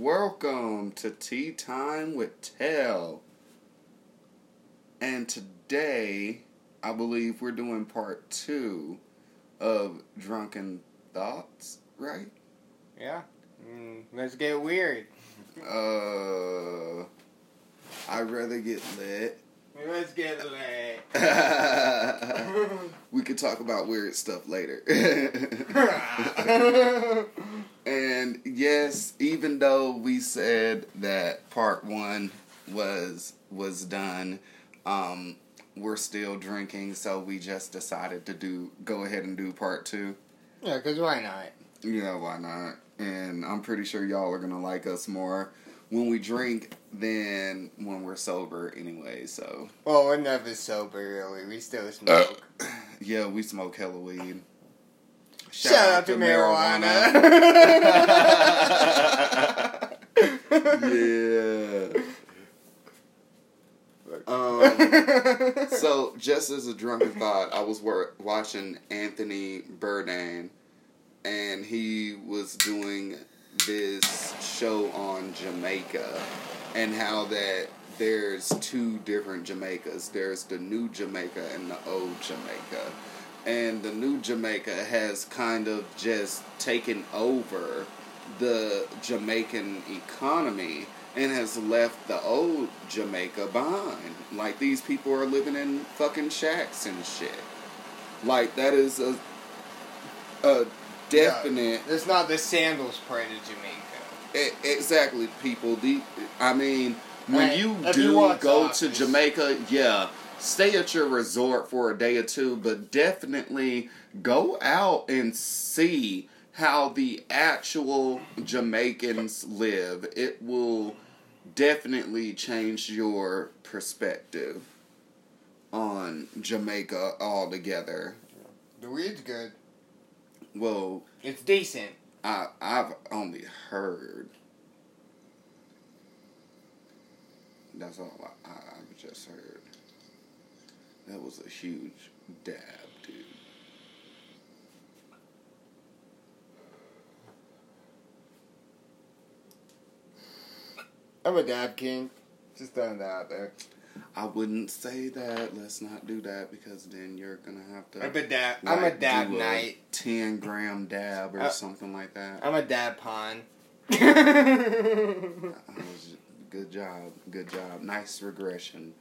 Welcome to Tea Time with Tell. And today, I believe we're doing part two of Drunken Thoughts, right? Yeah. Mm, let's get weird. Uh, I'd rather get lit. Let's get lit. we could talk about weird stuff later. and yes, even though we said that part one was was done, um, we're still drinking, so we just decided to do go ahead and do part two. yeah, because why not? Yeah, why not? And I'm pretty sure y'all are gonna like us more when we drink than when we're sober anyway, so Well, we're never sober, really. We still smoke. yeah, we smoke hella weed. Shout, out to marijuana. yeah. Um, so, just as a drunken thought, I was wor- watching Anthony Bourdain, and he was doing this show on Jamaica, and how that there's two different Jamaicas. There's the new Jamaica and the old Jamaica. And the new Jamaica has kind of just taken over the Jamaican economy and has left the old Jamaica behind. Like these people are living in fucking shacks and shit. Like that is a a definite It's not the sandals part of Jamaica. E- exactly, people. The I mean, when you do you go to Jamaica, yeah, stay at your resort for a day or two, but definitely go out and see how the actual Jamaicans live. It will definitely change your perspective on Jamaica altogether. The weed's good. Well, It's decent. I I've only heard. That's all I, I, I've just heard. That was a huge dab, dude. I'm a dab king. Just throwing that out there. I wouldn't say that. Let's not do that because then you're gonna have to. I'm a dab. I'm a dab do knight. Ten gram dab or Uh, something like that. I'm a dab pawn. Good job. Good job. Nice regression.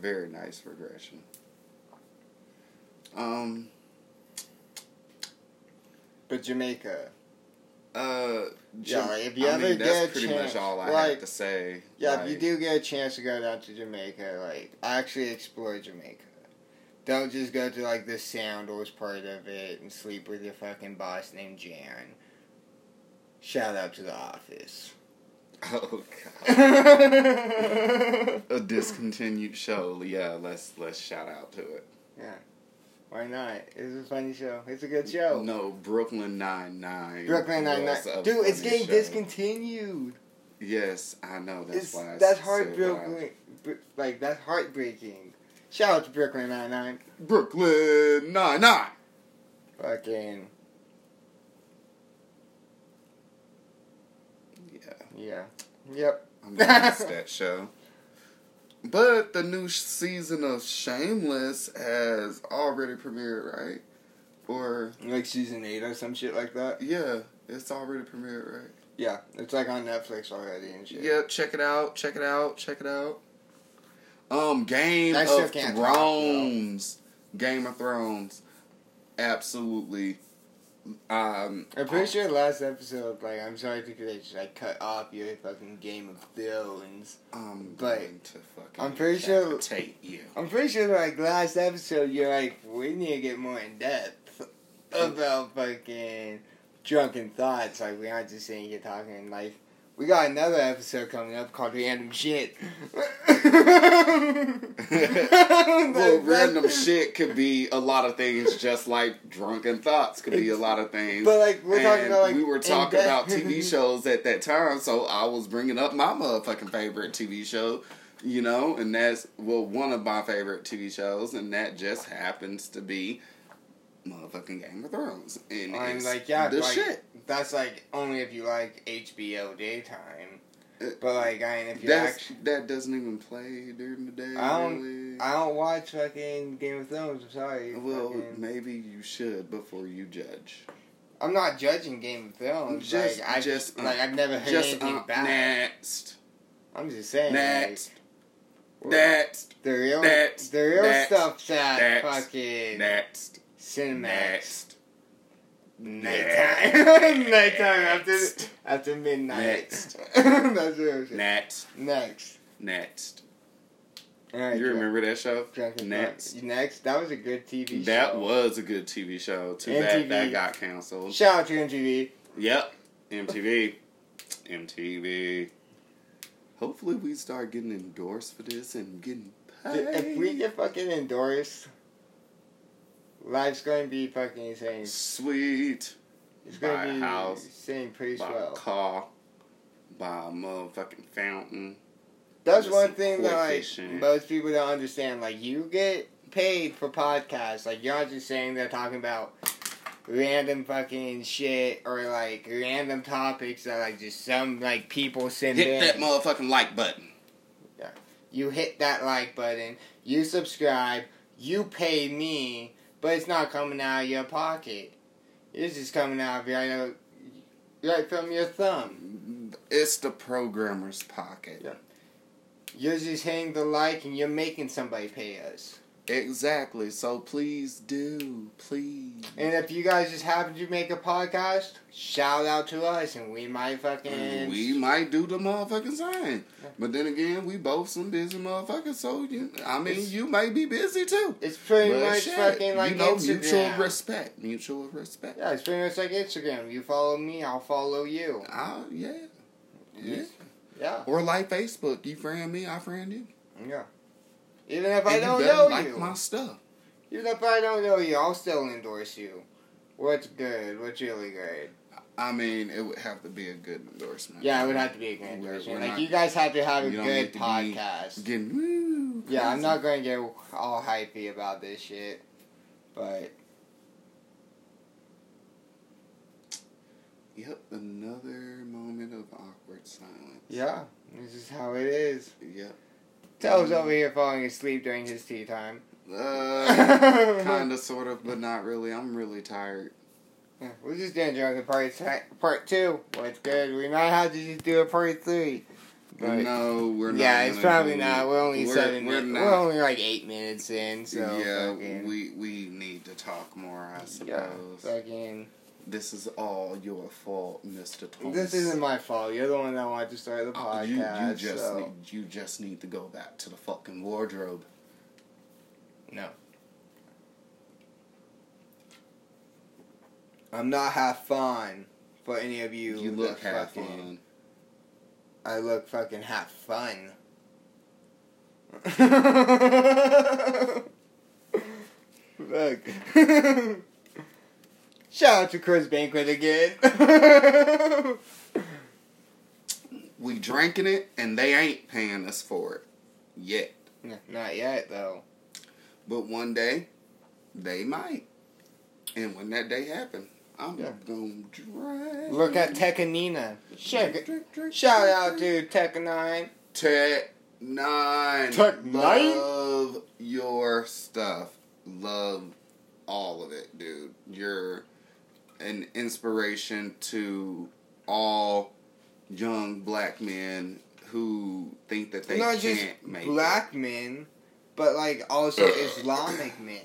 Very nice regression. Um. but Jamaica. Uh, Yeah, like, if you I ever mean, get that's a pretty chance, much all I like- have to say. Yeah, if you do get a chance to go down to Jamaica, like actually explore Jamaica. Don't just go to like the Sandals part of it and sleep with your fucking boss named Jan. Shout out to the office. Oh god, a discontinued show. Yeah, let's let's shout out to it. Why not? It's a funny show. It's a good show. No, Brooklyn Nine Nine. Brooklyn Nine Nine. Dude, it's getting show. discontinued. Yes, I know. That's It's, why. I that's said heartbreaking. br- Like that's heartbreaking. Shout out to Brooklyn Nine Nine. Brooklyn Nine Nine. Fucking Yeah. yeah. Yep. I'm gonna miss that show. But the new season of Shameless has already premiered, right? Or Like season eight or some shit like that. yeah, it's already premiered, right? Yeah, it's like on Netflix already and shit. Yeah, check it out, check it out, check it out. Um, Game still of can't talk, Thrones. Game of Thrones. Absolutely. Um, I'm pretty sure last episode, like, I'm sorry to just like cut off your fucking Game of Thrones. I'm but going to fucking I'm pretty sure- you. I'm pretty sure, like, last episode, you're like, we need to get more in depth about fucking drunken thoughts. Like, we aren't just sitting here talking. Like, we got another episode coming up called Random Shit. well, random shit could be a lot of things, just like drunken thoughts could be a lot of things. But, like, we're talking about, like, we were talking about TV shows at that time, so I was bringing up my motherfucking favorite TV show, you know, and that's well one of my favorite TV shows, and that just happens to be motherfucking Game of Thrones, and I'm it's like, yeah, the like, shit. That's like only if you like HBO daytime. Uh, But like, I mean, if you actually, that doesn't even play during the day. I don't- really. I don't watch fucking Game of Thrones. I'm sorry. well, fucking- maybe you should before you judge. I'm not judging Game of Thrones. Just- like, I just, uh, like I've never heard Just anything bad. next, I'm just saying. next, like, next, the real, next, the real next, stuff's at next, fucking next, Cinemax. next, Nighttime. Nighttime after after midnight. Next. That's real shit. next, Next. next. All right, You remember that show? Drunken Next. Next. Next. That was a good TV That show. That was a good TV show. Too bad MTV. that got canceled. Shout out to MTV. Yep, MTV, MTV. Hopefully, we start getting endorsed for this and getting paid. If we get fucking endorsed, life's going to be fucking insane. sweet, It's going to be house, insane pretty buy a swell. car, buy a motherfucking fountain. That's one thing that like shit. most people don't understand. Like you get paid for podcasts. Like you're not just saying they're talking about random fucking shit or like random topics that like just some like people send Hit in. that motherfucking like button. Yeah. you hit that like button, you subscribe, you pay me, but it's not coming out of your pocket. It's just coming out of your, right from your thumb. It's the programmer's pocket. Yeah. You're just hitting the like and you're making somebody pay us. Exactly. So please do, please. And if you guys just happen to make a podcast, shout out to us and we might fucking We might do the motherfucking same. Yeah. But then again, we both some busy motherfuckers, so you, I mean, It's- you may be busy too. It's pretty But much shit, fucking like you know, Instagram. mutual respect. Mutual respect. Yeah, it's pretty much like Instagram. You follow me, I'll follow you. Uh, yeah, yeah. Yeah. Or like Facebook, you friend me, I friend you. Yeah. Even if I don't you know like you. my stuff. Even if I don't know you, I'll still endorse you. What's good? What's really good? I mean, it would have to be a good endorsement. Yeah, it would have to be a good We're- endorsement. we're Like not- you guys have to have a good need to be podcast. Getting woo. Yeah, I'm not going to get all hypey about this shit, but Yep, another moment of awkward silence. yeah, this is how it is. Yep. Tell's over here falling asleep during his tea time. Uh, kind of, sort of, but not really. I'm really tired. Yeah, we're just doing drunken part part two. What's good? We might have to just do a part three. But no, we're not. yeah, it's probably not. We're only we're- 7 We're minutes. We're only like eight minutes in, so yeah, fucking, we we need to talk more. I yeah, suppose fucking. This is all your fault, Mister Thomas. This isn't my fault. You're the one that wanted to start the Uh, podcast. you, you just so. need, you just need to go back to the fucking wardrobe. No. I'm not half fun for any of you. You look half fucking- fun. I look fucking half fun. look. Shout out to Chris Banquet again. We drinking it, and they ain't paying us for it yet. Not yet, though. But one day, they might. And when that day happen, I'm Yeah. gonna drink. Look at Tekanina. Check it. Drink, drink, Shout out to Tech9. Tech Nine. Tech Nine? Love your stuff. Love all of it, dude. You're an inspiration to all young black men who think that they Not can't just make black men, but like also Islamic men.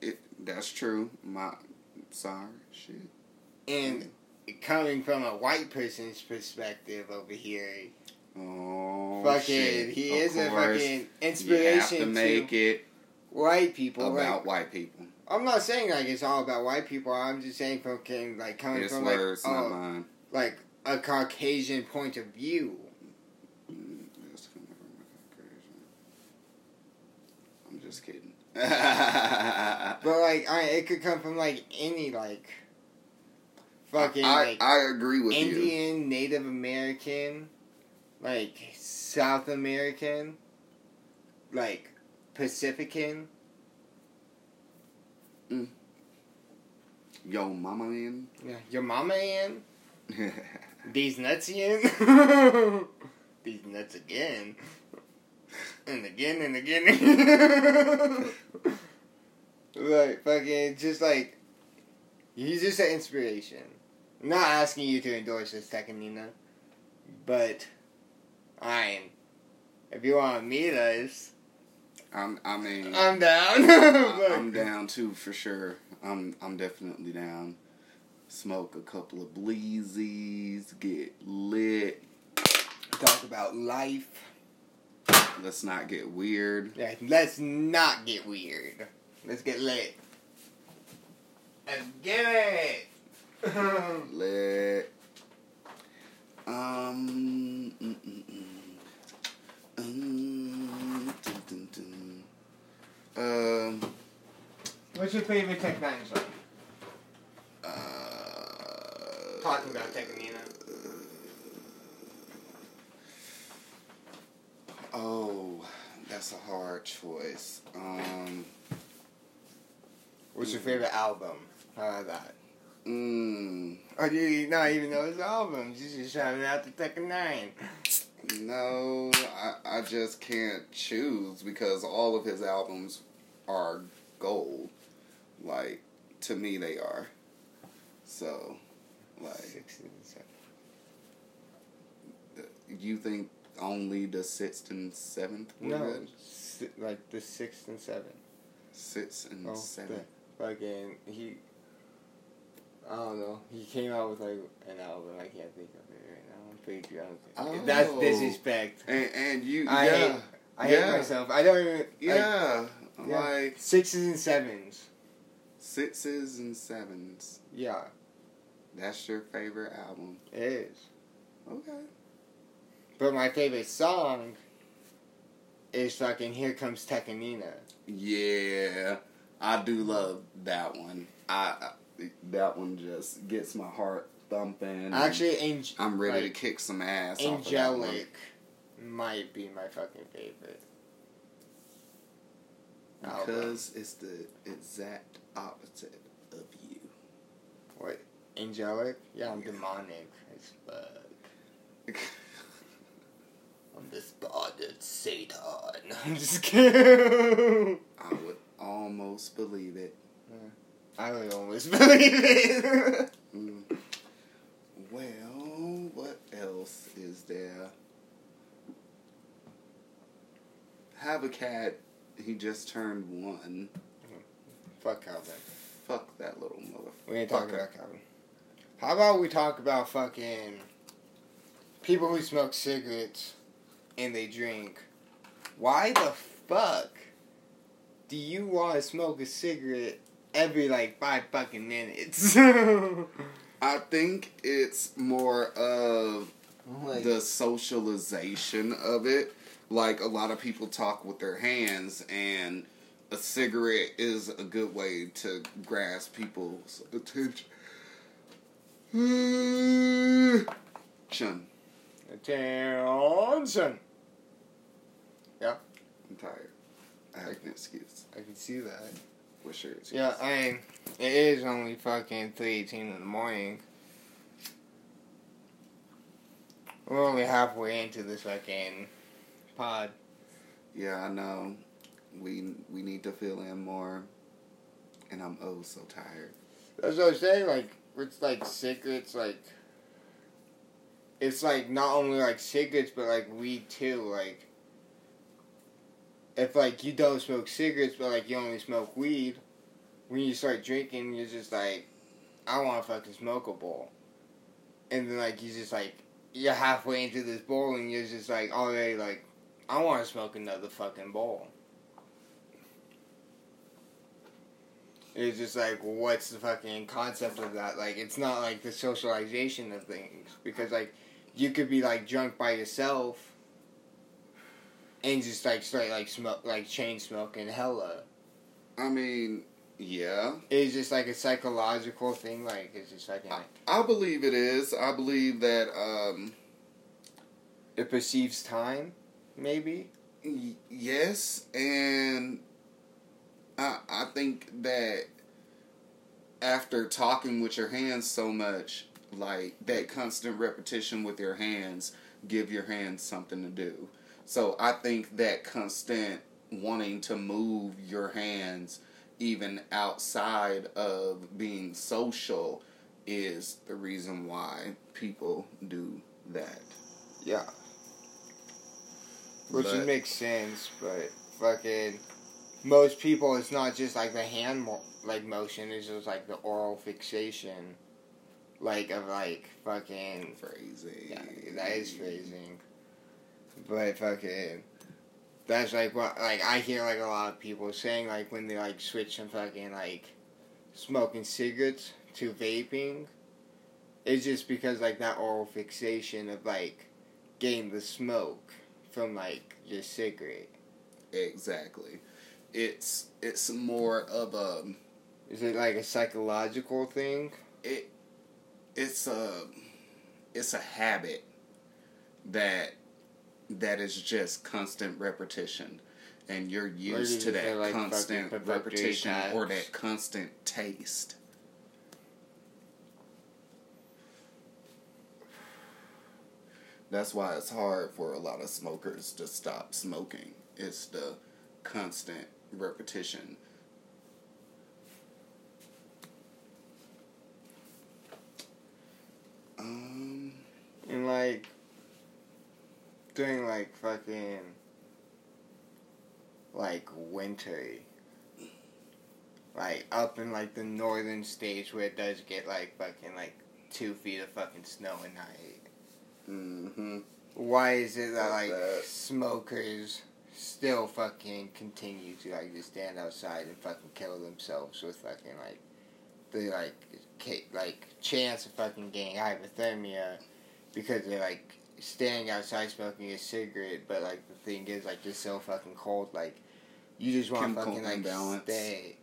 it. it. That's true. My sorry, shit. And coming from a white person's perspective over here, Oh, fucking, shit. he Of is a course, fucking You have inspiration to make it white people. about Like, white people. I'm not saying like it's all about white people. I'm just saying fucking like coming His from like mine. like a Caucasian point of view. That's coming from a Caucasian. I'm just kidding. But like, I it could come from like any like fucking I, like I agree with you. Indian, Native American, like South American, like Pacifican. Mm. Yo Mama in. Yeah, your mama in. These nuts in. These nuts again. And again and again. like fucking just like he's just an inspiration. I'm not asking you to endorse this Tekanina, but I'm. If you want to meet us, I'm, I mean, I'm down. I- I'm down too for sure. I'm I'm definitely down. Smoke a couple of bleezies, get lit. Talk about life. Let's not get weird. Yeah, let's not get weird. Let's get lit. Let's get it. Lit. Um. mm, mm, mm. Um. What's your favorite Tech Nine song? Uh, Talking about Tekanina. Oh, that's a hard choice. Um. What's your favorite album? How about that? Mm, Or do you not even know his albums? You just shouting out the Tekken 9. no, I, I just can't choose because all of his albums are gold. Like, to me, they are. So, like, Six and seven. you think only the sixth and seventh No, good? si- like the sixth and seventh. Sixth and Oh, seventh. Fucking, he. I don't know. He came out with like an album. I can't think of it right now. I'm pretty drunk. Oh. That's disrespect. And, and you, I yeah. hate- I Yeah. hate myself. I don't even. Like, yeah. Like, sixes and sevens. sixes and sevens. Yeah, That's your favorite album. it is. Okay. But my favorite song is fucking Here Comes Tekanina. Yeah, I do love that one. I, I that one just gets my heart thumping. Actually, Ang- I'm ready like, to kick some ass. off of. Anghellic might be my fucking favorite. Album. because it's the exact opposite of you. What? Anghellic? Yeah, I'm demonic as fuck. I'm the spotted Satan. I'm just kidding. I would almost believe it. I would almost believe it. Mm. Well, what else is there? Have a cat. He just turned one. Fuck Calvin. Fuck that little motherfucker. We ain't talking about Calvin. How about we talk about fucking people who smoke cigarettes and they drink? Why the fuck do you want to smoke a cigarette every like five fucking minutes? I think it's more of like, the socialization of it. Like a lot of people talk with their hands, and a cigarette is a good way to grasp people's attention. Chun, attention. I'm tired. I have an excuse. I can see that. What's your excuse? Yeah, I mean, it is only fucking three eighteen in the morning. We're only halfway into this fucking pod. Yeah, I know. We we need to fill in more, and I'm oh so tired. That's what I'm saying. Like it's like cigarettes. Like it's like not only like cigarettes, but like weed too. Like if like you don't smoke cigarettes, but like you only smoke weed, when you start drinking, you're just like, I want to fucking smoke a bowl, and then like you just like you're halfway into this bowl, and you're just like already like, I want to smoke another fucking bowl. It's just like, what's the fucking concept of that? Like, it's not like the socialization of things because like you could be like drunk by yourself and just like start like smoke like chain smoking hella. I mean, yeah, It's just like a psychological thing. Like it's just like I believe it is. I believe that um, it perceives time, maybe. yes, and I I think that after talking with your hands so much, like that constant repetition with your hands, give your hands something to do. So I think that constant wanting to move your hands even outside of being social is the reason why people do that. Yeah. Which But- makes sense, but fucking most people, it's not just like the hand mo- like motion. It's just like the oral fixation, like of like fucking. Phrasing. Yeah, that is phrasing. But fucking, that's like what like I hear like a lot of people saying like when they like switch from fucking like smoking cigarettes to vaping, it's just because like that oral fixation of like getting the smoke from like your cigarette. Exactly. It's it's more of a Is it like a psychological thing? it it's a it's a habit that that is just constant repetition and you're used to that like, constant repetition or that constant taste that's why it's hard for a lot of smokers to stop smoking it's the constant repetition um And like during like fucking like winter like up in like the northern states where it does get like fucking like two feet of fucking snow at night. Mm-hmm. Why is it that Like that. smokers still fucking continue to like just stand outside and fucking kill themselves with fucking like the like ca- like chance of fucking getting hypothermia because they're like standing outside smoking a cigarette, but like the thing is like it's so fucking cold, like you just want to fucking like imbalance. stay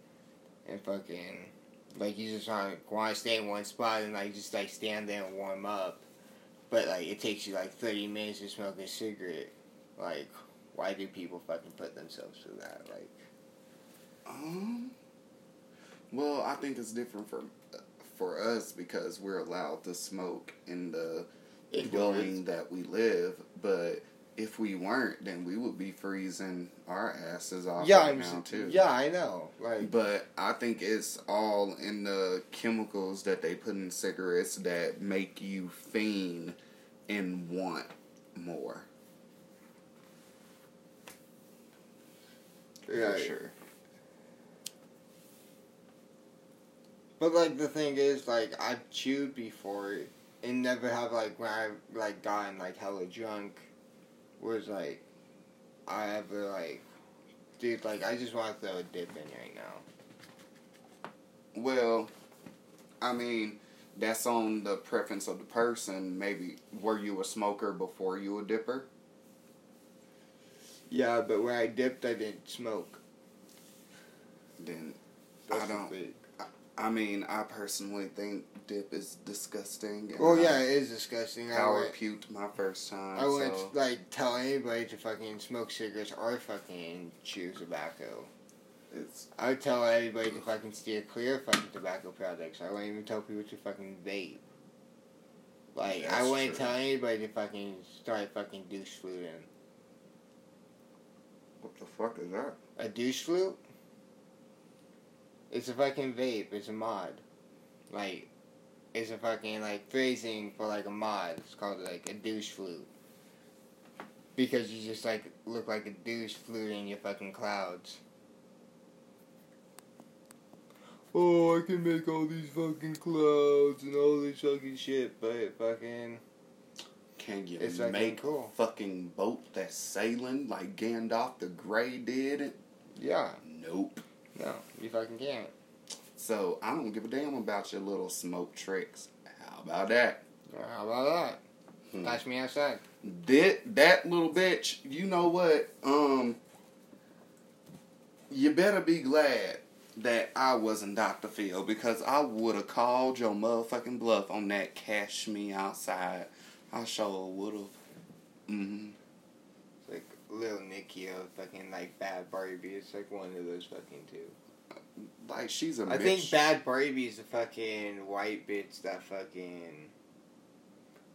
and fucking like you just want to want to stay in one spot and like just like stand there and warm up, but like it takes you like thirty minutes to smoke a cigarette. Like, why do people fucking put themselves through that? Like, Um. Well, I think it's different for for us because we're allowed to smoke in the dwelling that we live. But if we weren't, then we would be freezing our asses off yeah, right now too. yeah, I know. Like, But I think it's all in the chemicals that they put in cigarettes that make you fiend and want more. yeah, For sure. But like the thing is, like I've chewed before and never have like when I like gotten like hella drunk was like I ever like dude like I just want to throw a dip in right now. Well, I mean, that's on the preference of the person. Maybe were you a smoker before you a dipper? Yeah, but when I dipped, I didn't smoke. Then That's I don't. I mean, I personally think dip is disgusting. Oh, I yeah, it is disgusting. I wouldn't, puked my first time. I wouldn't like tell anybody to fucking smoke cigarettes or fucking chew tobacco. It's I would tell everybody to fucking steer clear of fucking tobacco products. I wouldn't even tell people to fucking vape. Like, I That's wouldn't true. tell anybody to fucking start fucking douche fluting. what the fuck is that? A douche flute? It's a fucking vape. It's a mod. Like, it's a fucking, like, phrasing for, like, a mod. It's called, like, a douche flute. Because you just, like, look like a douche fluting your fucking clouds. Oh, I can make all these fucking clouds and all this fucking shit, but fucking... Can you It's make cool. fucking boat that's sailing like Gandalf the Grey did? Yeah. Nope. No, you fucking can't. So I don't give a damn about your little smoke tricks. How about that? How about that? Hmm. Catch me outside. That that little bitch, you know what? Um you better be glad that I wasn't Dr. Phil because I would have called your motherfucking bluff on that cash me outside. I sure would have. hmm It's like Lil Nicky of fucking like Bhad Bhabie. It's like one of those fucking two. like she's a. I think Bhad Bhabie's a fucking white bitch that fucking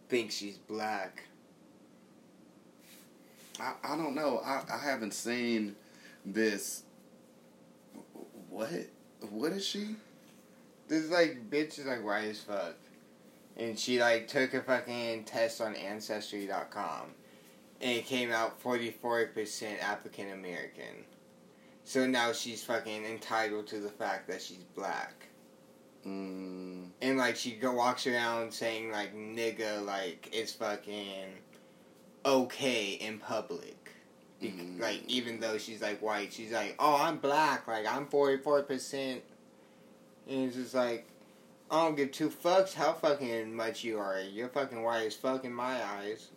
thinks she's black. I, I don't know. I, I haven't seen this. What? What is she? This like bitch is like white as fuck, and she like took a fucking test on Ancestry.com, and it came out forty four percent African American. So now she's fucking entitled to the fact that she's black. Mm, And like she go walks around saying like nigga like it's fucking okay in public. Mm. Like even though she's like white, she's like, Oh, I'm black, like I'm forty four percent and it's just like I don't give two fucks how fucking much you are. You're fucking white as fuck in my eyes.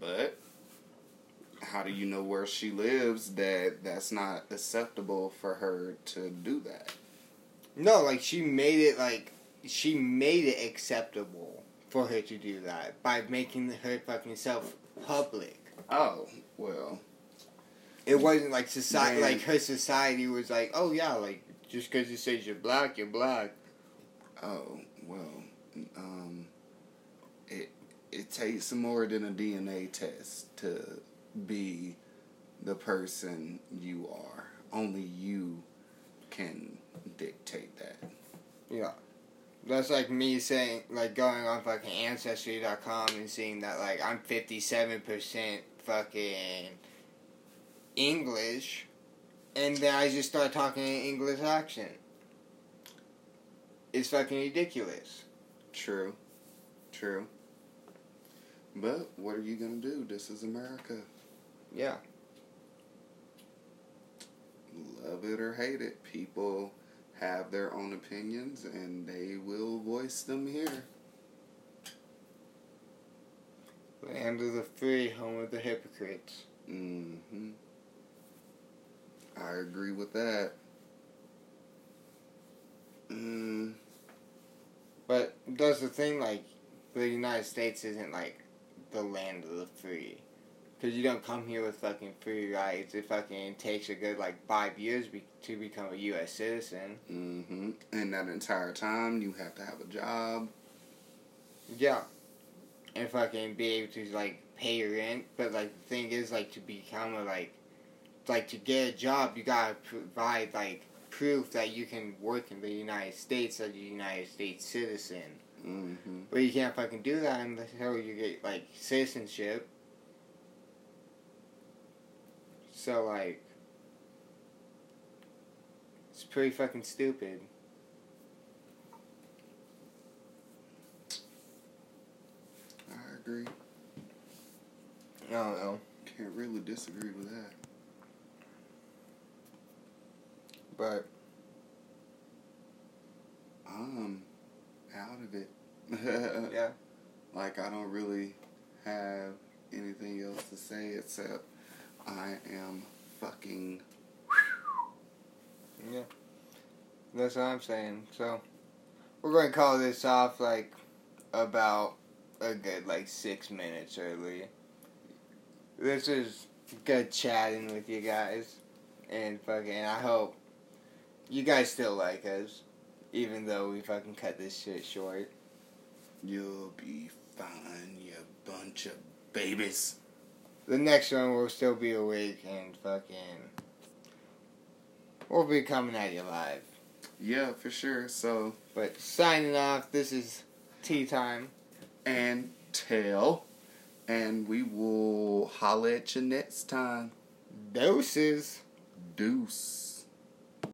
but how do you know where she lives that that's not acceptable for her to do that? No, like she made it like she made it acceptable for her to do that by making her fucking self public. Oh well, It wasn't like society, Man. like her society was like, oh yeah, like just because it says you're black, you're black. oh well. Um, it it takes more than a DNA test to be the person you are. Only you can dictate that. Yeah. That's like me saying, like going on fucking Ancestry.com and seeing that, like, I'm 57% fucking English, and then I just start talking in English accent. It's fucking ridiculous. True, true. But what are you gonna do? This is America. Yeah. Love it or hate it, people have their own opinions and they will voice them here. Land of the free, home of the hypocrites. Mm-hmm. I agree with that. Mm, But that's the thing, like, the United States isn't like the land of the free. Because you don't come here with fucking free rights. It fucking takes a good, like, five years be- to become a U.S. citizen. hmm And that entire time, you have to have a job. Yeah. And fucking be able to, like, pay your rent. But, like, the thing is, like, to become a, like, like, to get a job, you gotta provide, like, proof that you can work in the United States as a United States citizen. hmm But you can't fucking do that until you get like citizenship. So like, it's pretty fucking stupid. I agree. I don't know, Can't really disagree with that. but I'm out of it. yeah, Like I don't really have anything else to say except I am fucking yeah, that's what I'm saying. So we're going to call this off like about a good like six minutes early. This is good chatting with you guys, and fucking I hope you guys still like us, even though we fucking cut this shit short. You'll be fine, you bunch of babies. The next one will still be awake and fucking. We'll be coming at you live. Yeah, for sure. So But signing off, this is tea time. and tail. And we will holla at you next time. Doses. Deuce.